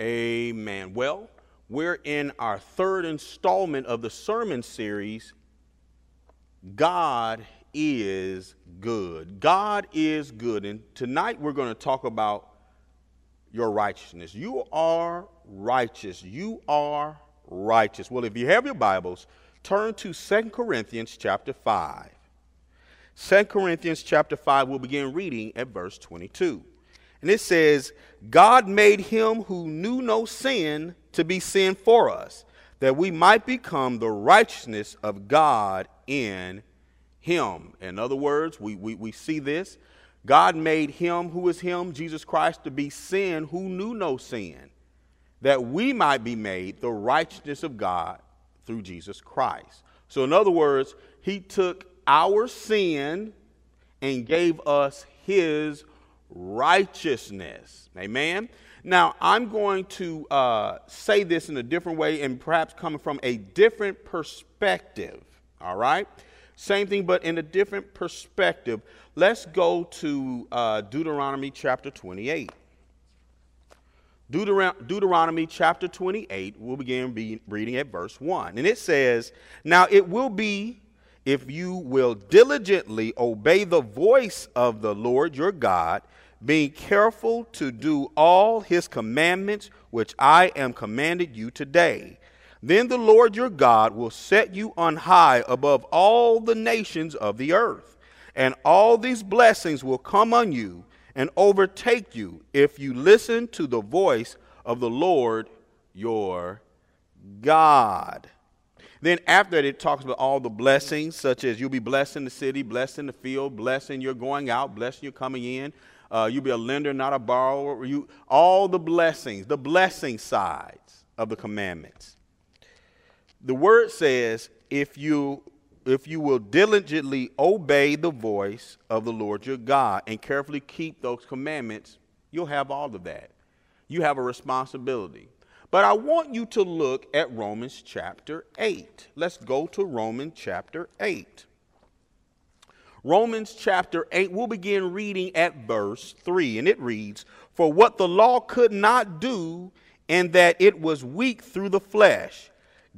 Amen. Well, we're in our third installment of the sermon series God is good. God is good. And tonight we're going to talk about your righteousness. You are righteous. You are righteous. Well, if you have your Bibles, turn to Second Corinthians chapter 5. 2 Corinthians chapter 5, we'll begin reading at verse 22. And it says, God made him who knew no sin to be sin for us, that we might become the righteousness of God in him. In other words, we, we, we see this. God made him who is him, Jesus Christ, to be sin who knew no sin, that we might be made the righteousness of God through Jesus Christ. So, in other words, he took our sin and gave us his righteousness. Amen. Now, I'm going to uh, say this in a different way and perhaps coming from a different perspective. All right? Same thing, but in a different perspective. Let's go to uh, Deuteronomy chapter 28. Deuteron- Deuteronomy chapter 28, we'll begin reading at verse 1. And it says, Now it will be if you will diligently obey the voice of the Lord your God being careful to do all his commandments which I am commanded you today. Then the Lord your God will set you on high above all the nations of the earth, and all these blessings will come on you and overtake you if you listen to the voice of the Lord your God. Then after that, it talks about all the blessings, such as you'll be blessed in the city, blessed in the field, blessed in your going out, blessed in your coming in. Uh, you'll be a lender, not a borrower. You, all the blessings, the blessing sides of the commandments. The word says, if you if you will diligently obey the voice of the Lord your God and carefully keep those commandments, you'll have all of that. You have a responsibility. But I want you to look at Romans chapter 8. Let's go to Romans chapter 8. Romans chapter 8, we'll begin reading at verse 3, and it reads For what the law could not do, and that it was weak through the flesh,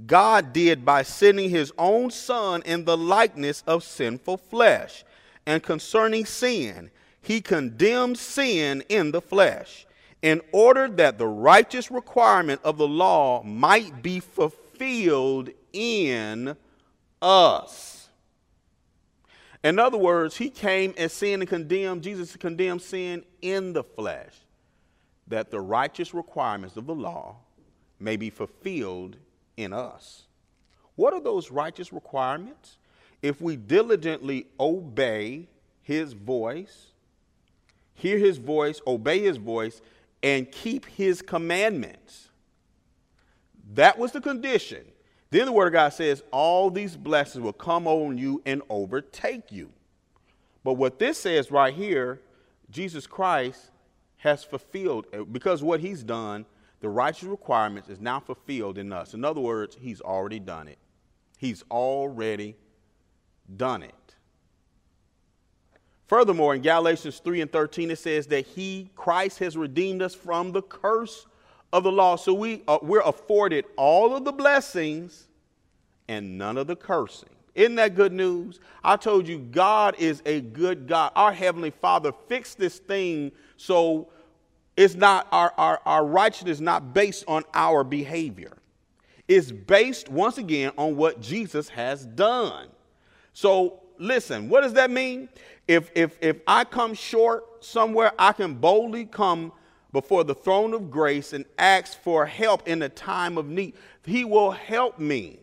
God did by sending his own Son in the likeness of sinful flesh. And concerning sin, he condemned sin in the flesh, in order that the righteous requirement of the law might be fulfilled in us in other words, he came and sin and condemned, Jesus condemned sin in the flesh, that the righteous requirements of the law may be fulfilled in us. What are those righteous requirements? If we diligently obey his voice, hear his voice, obey his voice, and keep his commandments. That was the condition then the Word of God says, All these blessings will come on you and overtake you. But what this says right here, Jesus Christ has fulfilled, uh, because what He's done, the righteous requirements is now fulfilled in us. In other words, He's already done it. He's already done it. Furthermore, in Galatians 3 and 13, it says that He, Christ, has redeemed us from the curse of the law. So we, uh, we're afforded all of the blessings and none of the cursing. Isn't that good news? I told you, God is a good God. Our Heavenly Father fixed this thing so it's not our, our, our righteousness not based on our behavior. It's based, once again, on what Jesus has done. So listen, what does that mean? If if if I come short somewhere, I can boldly come before the throne of grace and ask for help in a time of need. He will help me.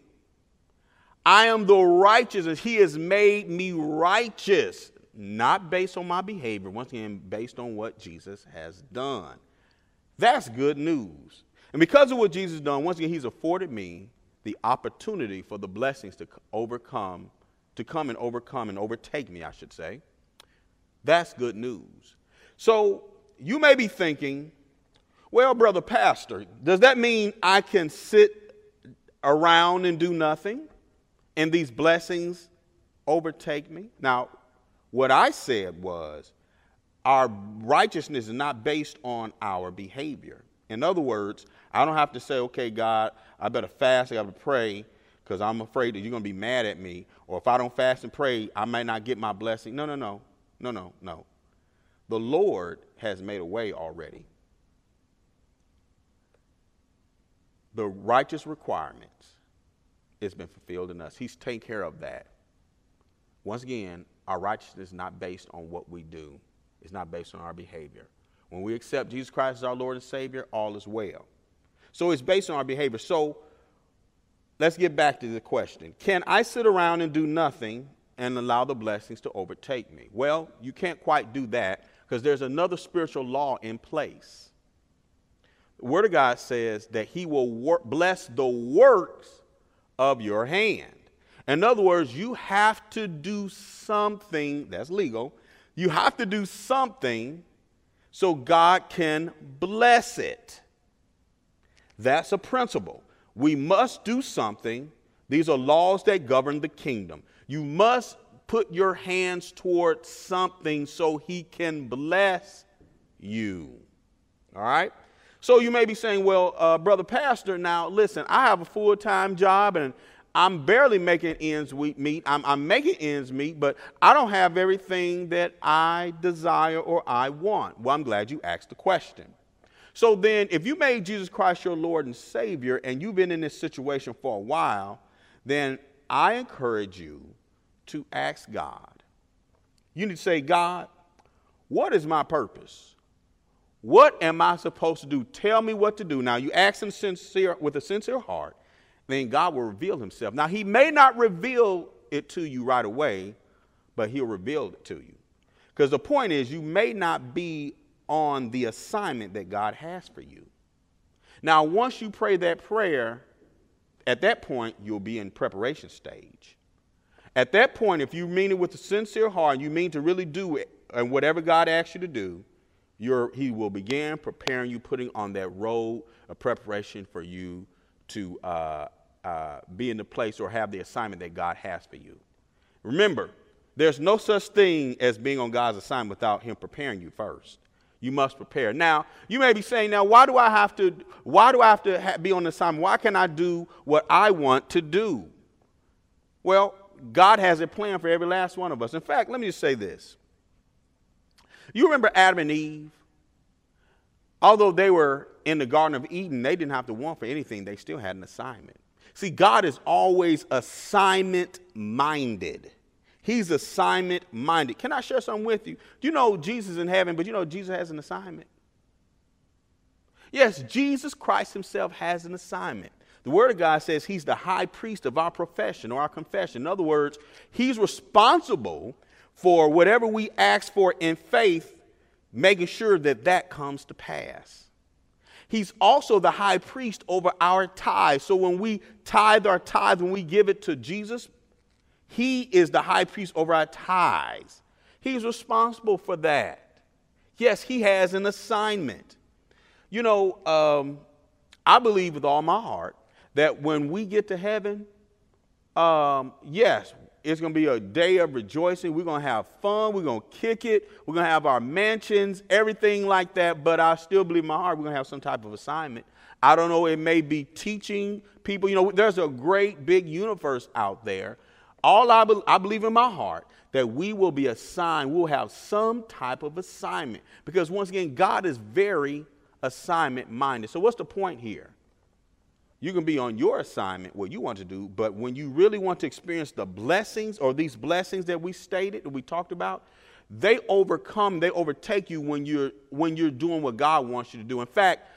I am the righteous, He has made me righteous, not based on my behavior, once again, based on what Jesus has done. That's good news. And because of what Jesus has done, once again, He's afforded me the opportunity for the blessings to overcome, to come and overcome and overtake me, I should say. That's good news. So you may be thinking, well, brother pastor, does that mean I can sit around and do nothing and these blessings overtake me? Now, what I said was our righteousness is not based on our behavior. In other words, I don't have to say, okay, God, I better fast, I to pray because I'm afraid that you're going to be mad at me. Or if I don't fast and pray, I might not get my blessing. No, no, no. No, no, no. The Lord has made a way already. The righteous requirements has been fulfilled in us. He's taken care of that. Once again, our righteousness is not based on what we do. It's not based on our behavior. When we accept Jesus Christ as our Lord and Savior, all is well. So it's based on our behavior. So let's get back to the question Can I sit around and do nothing and allow the blessings to overtake me? Well, you can't quite do that because there's another spiritual law in place. The Word of God says that He will wor- bless the works of your hand. In other words, you have to do something that's legal. You have to do something so God can bless it. That's a principle. We must do something. These are laws that govern the kingdom. You must put your hands toward something so he can bless you. All right? So you may be saying, well, uh, brother pastor, now listen, I have a full time job and I'm barely making ends meet. I'm, I'm, making ends meet, but I don't have everything that I desire or I want. Well, I'm glad you asked the question. So then, if you made Jesus Christ your Lord and Savior and you've been in this situation for a while, then I encourage you to ask God. You need to say, God, what is my purpose? What am I supposed to do? Tell me what to do. Now, you ask him sincere, with a sincere heart then God will reveal himself. Now, he may not reveal it to you right away, but he'll reveal it to you. Because the point is, you may not be on the assignment that God has for you. Now, once you pray that prayer, at that point, you'll be in preparation stage. At that point, if you mean it with a sincere heart and you mean to really do it and whatever God asks you to do, he will begin preparing you, putting on that road of preparation for you to uh, uh, be in the place or have the assignment that God has for you. Remember, there's no such thing as being on God's assignment without Him preparing you first. You must prepare. Now, you may be saying, now, why do I have to? Why do I have to ha- be on the assignment? Why can't I do what I want to do? Well, God has a plan for every last one of us. In fact, let me just say this. You remember Adam and Eve? Although they were in the Garden of Eden, they didn't have to want for anything, they still had an assignment. See, God is always assignment minded. He's assignment minded. Can I share something with you? You know Jesus in heaven, but you know Jesus has an assignment? Yes, Jesus Christ himself has an assignment. The Word of God says he's the high priest of our profession or our confession. In other words, he's responsible for whatever we ask for in faith, making sure that that comes to pass. He's also the high priest over our tithe. So when we tithe our tithe, when we give it to Jesus, he is the high priest over our tithes. He's responsible for that. Yes, he has an assignment. You know, um, I believe with all my heart that when we get to heaven, um, yes, it's going to be a day of rejoicing. We're going to have fun. We're going to kick it. We're going to have our mansions, everything like that. But I still believe in my heart we're going to have some type of assignment. I don't know. It may be teaching people. You know, there's a great big universe out there. All I, be- I believe in my heart that we will be assigned, we'll have some type of assignment. Because once again, God is very assignment minded. So, what's the point here? You can be on your assignment, what you want to do, but when you really want to experience the blessings or these blessings that we stated, that we talked about, they overcome, they overtake you when you're when you're doing what God wants you to do. In fact,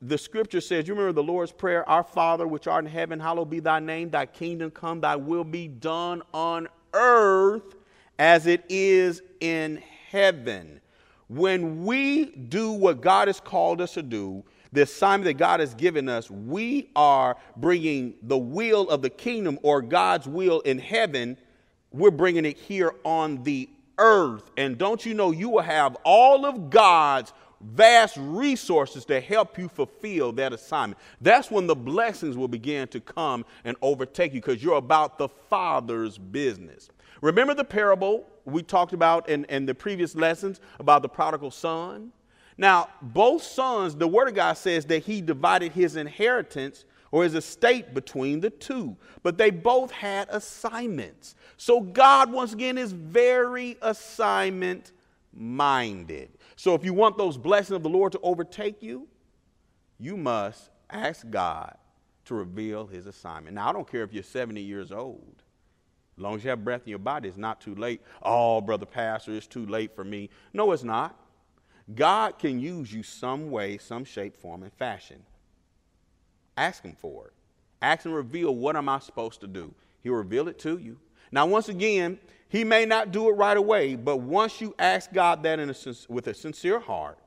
the scripture says, you remember the Lord's Prayer, Our Father which art in heaven, hallowed be thy name, thy kingdom come, thy will be done on earth as it is in heaven. When we do what God has called us to do, the assignment that God has given us, we are bringing the will of the kingdom or God's will in heaven, we're bringing it here on the earth. And don't you know you will have all of God's vast resources to help you fulfill that assignment. That's when the blessings will begin to come and overtake you because you're about the Father's business. Remember the parable we talked about in, in the previous lessons about the prodigal son? Now, both sons, the word of God says that he divided his inheritance or his estate between the two, but they both had assignments. So God, once again, is very assignment minded. So if you want those blessings of the Lord to overtake you, you must ask God to reveal his assignment. Now, I don't care if you're 70 years old. As long as you have breath in your body, it's not too late. Oh, brother pastor, it's too late for me. No, it's not. God can use you some way, some shape, form, and fashion. Ask him for it. Ask him reveal what am I supposed to do. He'll reveal it to you. Now, once again, he may not do it right away, but once you ask God that a, with a sincere heart,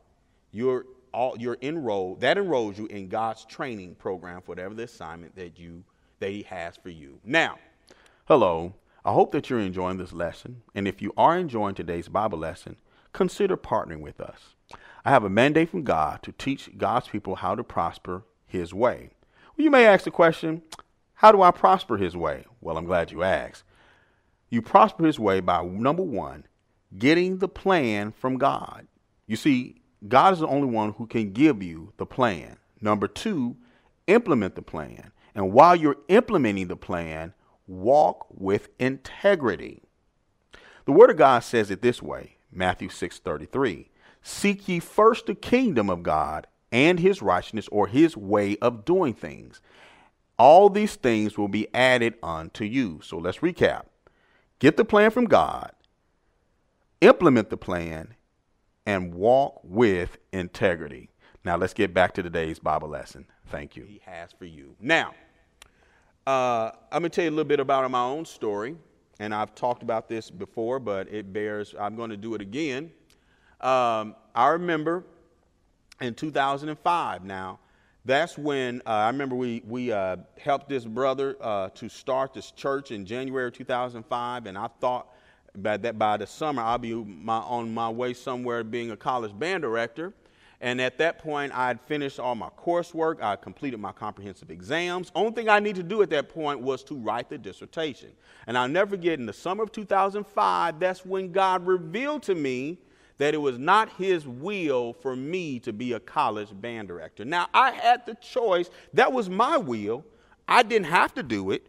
you're all, you're enrolled. That enrolls you in God's training program for whatever the assignment that you that He has for you. Now, hello. I hope that you're enjoying this lesson, and if you are enjoying today's Bible lesson, consider partnering with us. I have a mandate from God to teach God's people how to prosper His way. Well, you may ask the question, how do I prosper His way? Well, I'm glad you asked. You prosper His way by number one, getting the plan from God. You see, God is the only one who can give you the plan. Number two, implement the plan. And while you're implementing the plan, walk with integrity. The Word of God says it this way Matthew 6 33. Seek ye first the kingdom of God and his righteousness or his way of doing things. All these things will be added unto you. So let's recap. Get the plan from God, implement the plan, and walk with integrity. Now let's get back to today's Bible lesson. Thank you. He has for you. Now, uh, I'm going to tell you a little bit about my own story, and I've talked about this before, but it bears, I'm going to do it again. Um, I remember in 2005 now, that's when uh, I remember we, we uh, helped this brother uh, to start this church in January 2005, and I thought by that by the summer I'll be my, on my way somewhere being a college band director. And at that point, I had finished all my coursework. I completed my comprehensive exams. Only thing I needed to do at that point was to write the dissertation. And I'll never forget, in the summer of 2005, that's when God revealed to me that it was not His will for me to be a college band director. Now, I had the choice. That was my will. I didn't have to do it.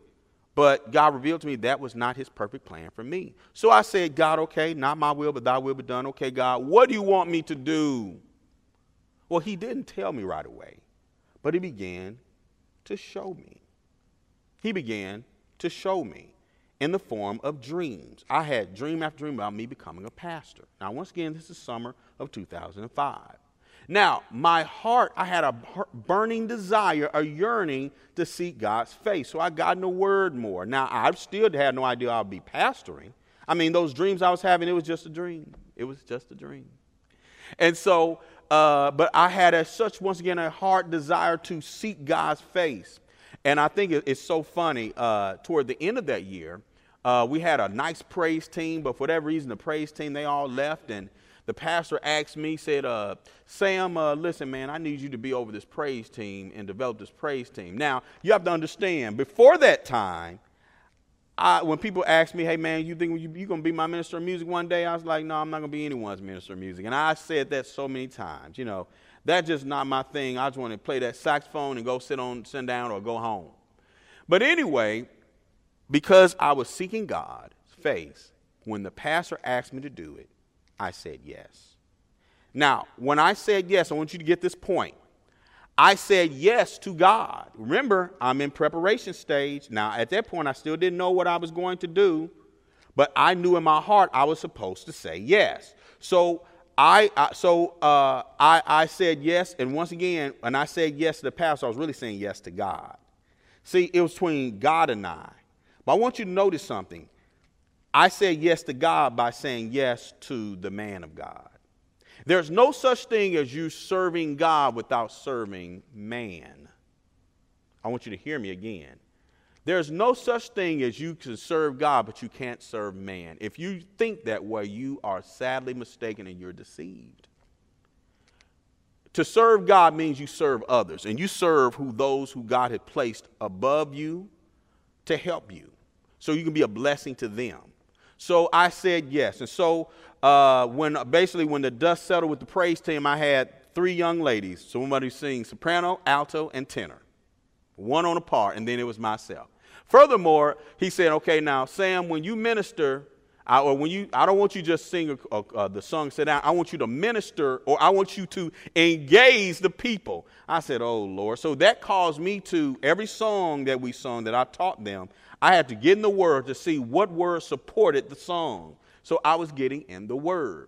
But God revealed to me that was not his perfect plan for me. So I said, God, okay, not my will, but thy will be done. Okay, God, what do you want me to do? Well, he didn't tell me right away, but he began to show me. He began to show me in the form of dreams. I had dream after dream about me becoming a pastor. Now, once again, this is summer of 2005. Now, my heart, I had a burning desire, a yearning to seek God's face. So I got in the Word more. Now, I still had no idea I'd be pastoring. I mean, those dreams I was having, it was just a dream. It was just a dream. And so, uh, but I had a, such, once again, a heart desire to seek God's face. And I think it's so funny. Uh, toward the end of that year, uh, we had a nice praise team, but for whatever reason, the praise team, they all left. And the pastor asked me, said, uh, Sam, uh, listen, man, I need you to be over this praise team and develop this praise team. Now, you have to understand, before that time, I, when people ask me, hey, man, you think you going to be my minister of music one day? I was like, no, I'm not to be anyone's minister of music. And I said that so many times. You know, that's just not my thing. I just want to play that saxophone and go sit on, sit down or go home. But anyway, because I was seeking God's face, when the pastor asked me to do it, I said yes. Now, when I said yes, I want you to get this point. I said yes to God. Remember, I'm in preparation stage. Now, at that point, I still didn't know what I was going to do, but I knew in my heart I was supposed to say yes. So I, I so uh, I, I said yes, and once again, when I said yes to the pastor, I was really saying yes to God. See, it was between God and I. But I want you to notice something. I said yes to God by saying yes to the man of God. There's no such thing as you serving God without serving man. I want you to hear me again. There's no such thing as you can serve God, but you can't serve man. If you think that way, you are sadly mistaken and you're deceived. To serve God means you serve others, and you serve who those who God had placed above you to help you, so you can be a blessing to them. So I said yes. And so uh, when basically when the dust settled with the praise team, I had three young ladies, somebody singing soprano, alto, and tenor, one on a part, and then it was myself. Furthermore, he said, "Okay, now Sam, when you minister, I, or when you, I don't want you just sing a, a, a, the song, sit down. I want you to minister, or I want you to engage the people." I said, "Oh Lord!" So that caused me to every song that we sung that I taught them, I had to get in the Word to see what word supported the song. So I was getting in the Word.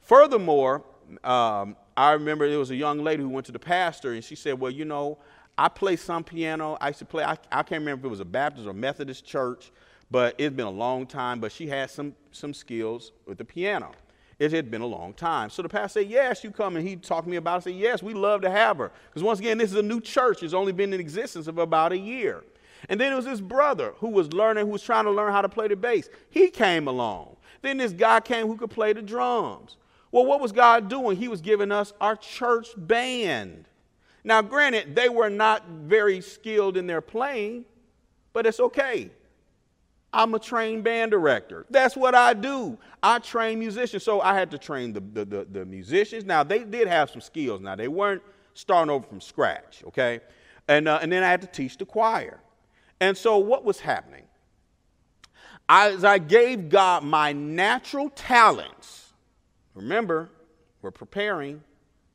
Furthermore, um, I remember there was a young lady who went to the pastor and she said, Well, you know, I play some piano. I used to play, I, I can't remember if it was a Baptist or Methodist church, but it's been a long time. But she had some, some skills with the piano. It had been a long time. So the pastor said, Yes, you come. And he talked to me about it. I said, Yes, we love to have her. Because once again, this is a new church. It's only been in existence of about a year. And then it was his brother who was learning, who was trying to learn how to play the bass. He came along. Then this guy came who could play the drums. Well, what was God doing? He was giving us our church band. Now, granted, they were not very skilled in their playing, but it's okay. I'm a trained band director. That's what I do. I train musicians. So I had to train the, the, the, the, musicians. Now, they did have some skills. Now, they weren't starting over from scratch, okay? And, uh, and then I had to teach the choir. And so, what was happening? As I gave God my natural talents, remember, we're preparing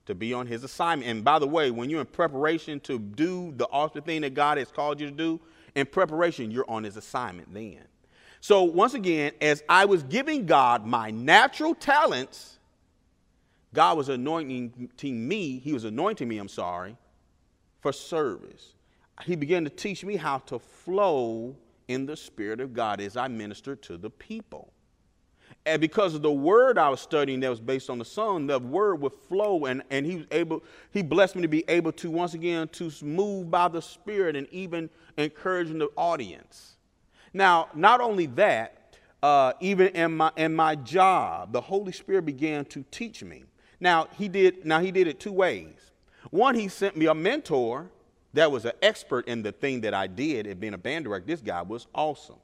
to be on His assignment. And by the way, when you're in preparation to do the awesome thing that God has called you to do, in preparation, you're on His assignment then. So, once again, as I was giving God my natural talents, God was anointing me, He was anointing me, I'm sorry, for service he began to teach me how to flow in the Spirit of God as I ministered to the people. And because of the word I was studying that was based on the Son, the word would flow, and, and he was able, he blessed me to be able to once again to move by the Spirit and even encouraging the audience. Now, not only that, uh, even in my in my job, the Holy Spirit began to teach me. Now he did. Now he did it two ways. One, he sent me a mentor that was an expert in the thing that I did at being a band director. This guy was awesome.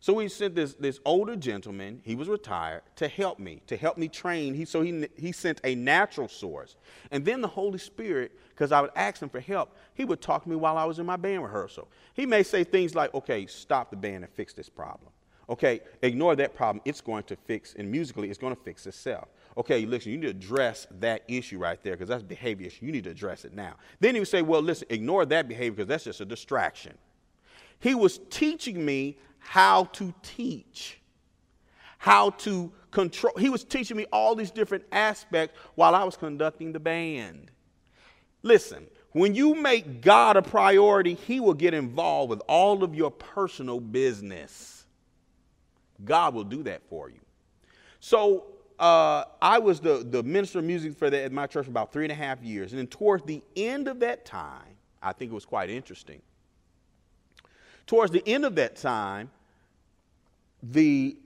So we sent this, this older gentleman, he was retired, to help me, to help me train. He, so he, he sent a natural source. And then the Holy Spirit, because I would ask him for help, he would talk to me while I was in my band rehearsal. He may say things like, okay, stop the band and fix this problem. Okay, ignore that problem. It's going to fix, and musically, it's going to fix itself okay, listen, you need to address that issue right there because that's behavior issue. You need to address it now. Then he would say, well, listen, ignore that behavior because that's just a distraction. He was teaching me how to teach, how to control. He was teaching me all these different aspects while I was conducting the band. Listen, when you make God a priority, He will get involved with all of your personal business. God will do that for you. So uh, I was the, the minister of music for the, at my church for about three and a half years. And then towards the end of that time, I think it was quite interesting. Towards the end of that time, the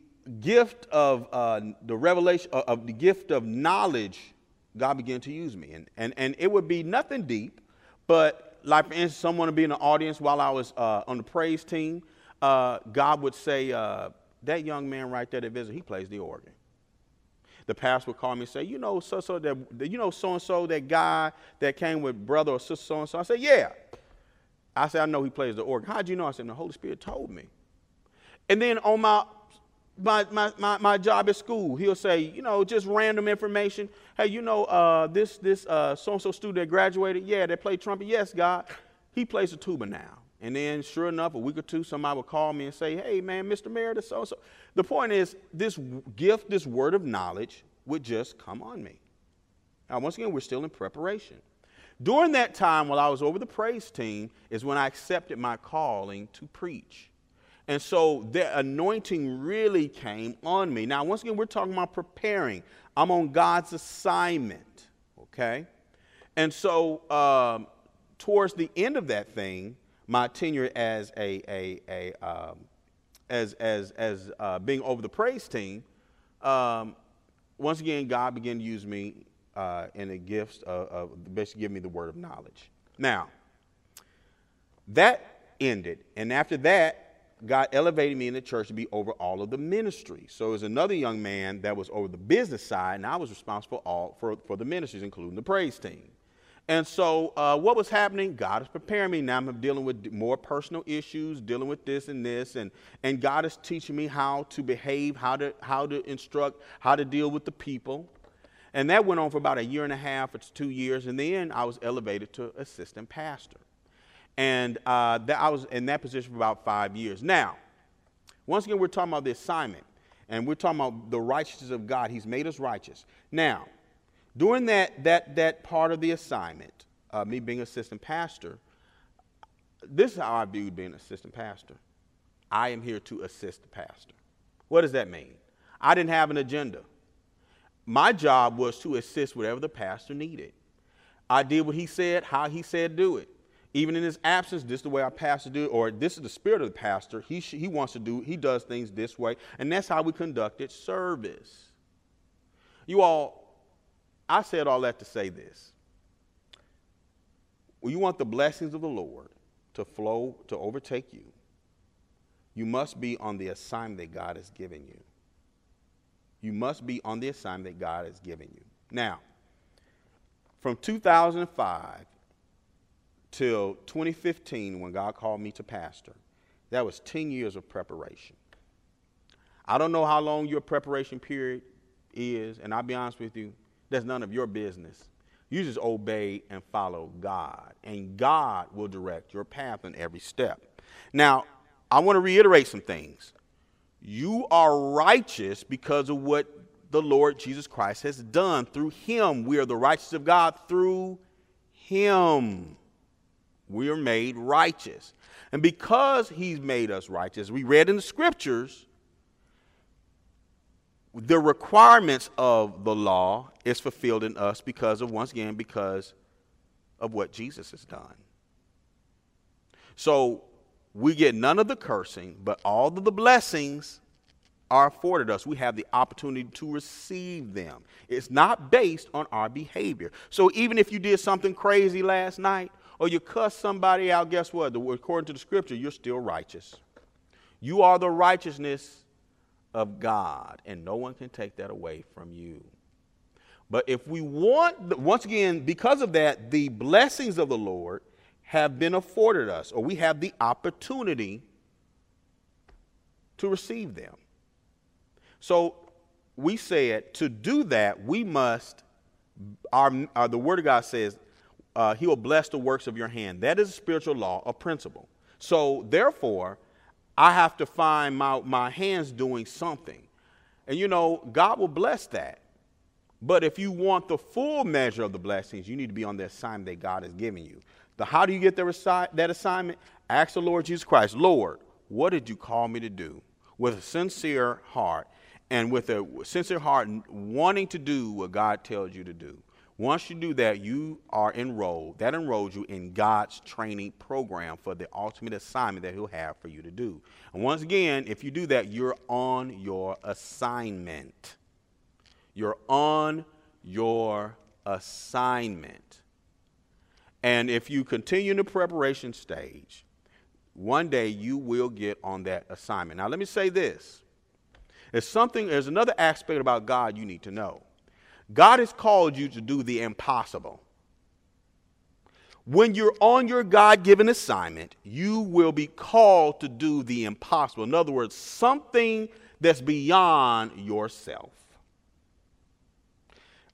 gift of uh, the revelation uh, of the gift of knowledge, God began to use me. And, and, and it would be nothing deep, but like for instance, someone would be in the audience while I was uh, on the praise team. Uh, God would say, uh, That young man right there that visited, he plays the organ the pastor would call me and say, you know, so so that you know so and so that guy that came with brother or sister so and so. I said, yeah. I said, I know he plays the organ. How'd you know? I said, the Holy Spirit told me. And then on my my, my, my, my job at school, he'll say, you know, just random information. Hey, you know, uh, this this uh, so and so student that graduated, yeah, they played trumpet. Yes, God, he plays the tuba now. And then, sure enough, a week or two, somebody would call me and say, Hey, man, Mr. Meredith, so so. The point is, this gift, this word of knowledge would just come on me. Now, once again, we're still in preparation. During that time, while I was over the praise team, is when I accepted my calling to preach. And so the anointing really came on me. Now, once again, we're talking about preparing. I'm on God's assignment, okay? And so, um, towards the end of that thing, my tenure as a, a, a um, as, as, as uh, being over the praise team, um, once again, God began to use me uh, in the gifts of, of basically give me the word of knowledge. Now, that ended, and after that, God elevated me in the church to be over all of the ministry. So it was another young man that was over the business side, and I was responsible all for, for the ministries, including the praise team. And so, uh, what was happening? God is preparing me. Now I'm dealing with more personal issues, dealing with this and this, and, and God is teaching me how to behave, how to, how to instruct, how to deal with the people. And that went on for about a year and a half, it's two years, and then I was elevated to assistant pastor. And uh, that, I was in that position for about five years. Now, once again, we're talking about the assignment, and we're talking about the righteousness of God. He's made us righteous. Now, during that, that, that part of the assignment, uh, me being assistant pastor, this is how I viewed being assistant pastor. I am here to assist the pastor. What does that mean? I didn't have an agenda. My job was to assist whatever the pastor needed. I did what he said, how he said do it. Even in his absence, this is the way our pastor do it, or this is the spirit of the pastor. He, sh- he wants to do, he does things this way. And that's how we conducted service. You all, I said all that to say this. When you want the blessings of the Lord to flow, to overtake you, you must be on the assignment that God has given you. You must be on the assignment that God has given you. Now, from 2005 till 2015, when God called me to pastor, that was 10 years of preparation. I don't know how long your preparation period is, and I'll be honest with you, that's none of your business. You just obey and follow God, and God will direct your path in every step. Now, I want to reiterate some things. You are righteous because of what the Lord Jesus Christ has done. Through Him, we are the righteous of God. Through Him, we are made righteous. And because He's made us righteous, we read in the scriptures the requirements of the law is fulfilled in us because of, once again, because of what Jesus has done. So we get none of the cursing, but all of the blessings are afforded us. We have the opportunity to receive them. It's not based on our behavior. So even if you did something crazy last night or you cussed somebody out, guess what? According to the scripture, you're still righteous. You are the righteousness of God, and no one can take that away from you. But if we want, once again, because of that, the blessings of the Lord have been afforded us, or we have the opportunity to receive them. So we said to do that, we must, our, our the Word of God says, uh, He will bless the works of your hand. That is a spiritual law, a principle. So therefore, I have to find my, my hands doing something. And you know, God will bless that. But if you want the full measure of the blessings, you need to be on the assignment that God has given you. The how do you get the, that assignment? Ask the Lord Jesus Christ, Lord, what did you call me to do? With a sincere heart and with a sincere heart wanting to do what God tells you to do. Once you do that, you are enrolled. That enrolls you in God's training program for the ultimate assignment that He'll have for you to do. And once again, if you do that, you're on your assignment. You're on your assignment. And if you continue in the preparation stage, one day you will get on that assignment. Now, let me say this. There's something, there's another aspect about God you need to know. God has called you to do the impossible. When you're on your God given assignment, you will be called to do the impossible. In other words, something that's beyond yourself.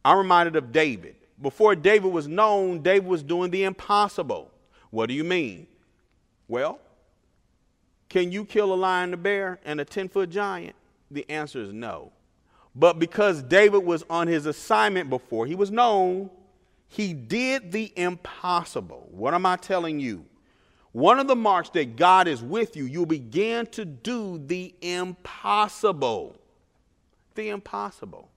I'm reminded of David. Before David was known, David was doing the impossible. What do you mean? Well, can you kill a lion, a bear, and a 10 foot giant? The answer is no. But because David was on his assignment before he was known, he did the impossible. What am I telling you? One of the marks that God is with you, you'll begin to do the impossible. The impossible.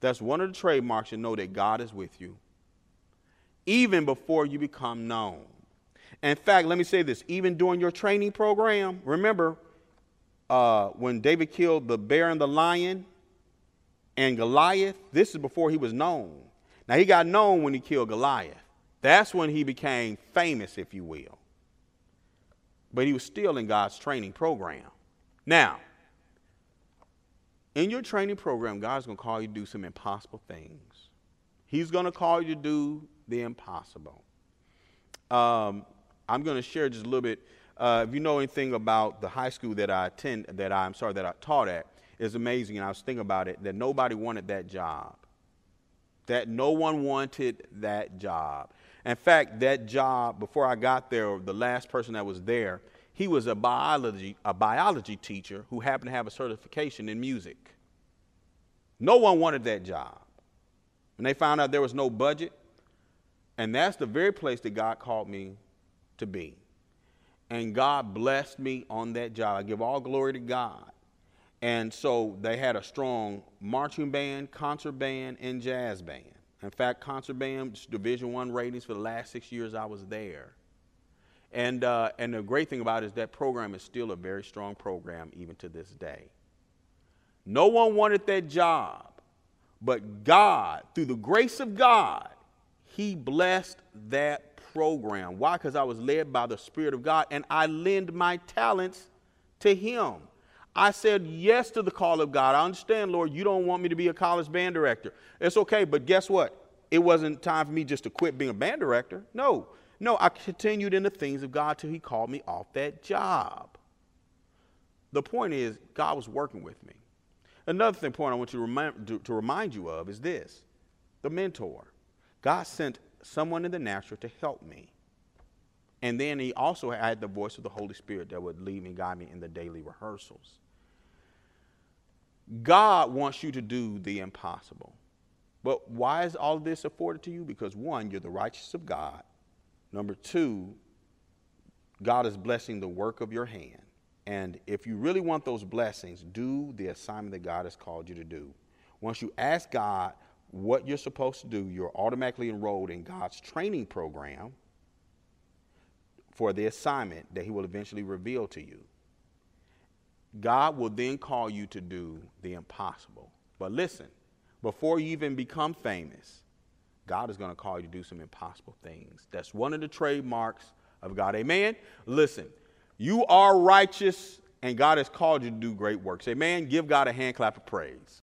That's one of the trademarks you know that God is with you, even before you become known. In fact, let me say this even during your training program, remember, uh, when David killed the bear and the lion and Goliath, this is before he was known. Now, he got known when he killed Goliath. That's when he became famous, if you will. but he was still in God's training program. Now, in your training program, God's going to call you to do some impossible things. He's going to call you to do the impossible. Um, I'm going to share just a little bit. Uh, if you know anything about the high school that I attend, that I, I'm sorry, that I taught at, is amazing. And I was thinking about it that nobody wanted that job. That no one wanted that job. In fact, that job, before I got there, the last person that was there, he was a biology, a biology teacher who happened to have a certification in music. No one wanted that job. And they found out there was no budget. And that's the very place that God called me to be. And God blessed me on that job. I give all glory to God. And so they had a strong marching band, concert band, and jazz band. In fact, concert band Division One ratings for the last six years I was there. And, uh, and the great thing about it is that program is still a very strong program even to this day. No one wanted that job, but God, through the grace of God, He blessed that program. Why? Because I was led by the Spirit of God and I lend my talents to Him. I said yes to the call of God. I understand, Lord, you don't want me to be a college band director. It's okay, but guess what? It wasn't time for me just to quit being a band director. No, no, I continued in the things of God till He called me off that job. The point is, God was working with me. Another thing, point I want you to remind, to, to remind you of is this the mentor. God sent someone in the natural to help me. And then he also had the voice of the Holy Spirit that would lead me, guide me in the daily rehearsals. God wants you to do the impossible. But why is all this afforded to you? Because one, you're the righteous of God. Number two, God is blessing the work of your hand. And if you really want those blessings, do the assignment that God has called you to do. Once you ask God what you're supposed to do, you're automatically enrolled in God's training program for the assignment that He will eventually reveal to you. God will then call you to do the impossible. But listen, before you even become famous, God is going to call you to do some impossible things. That's one of the trademarks of God. Amen. Listen, you are righteous and God has called you to do great works. Amen. Give God a hand clap of praise.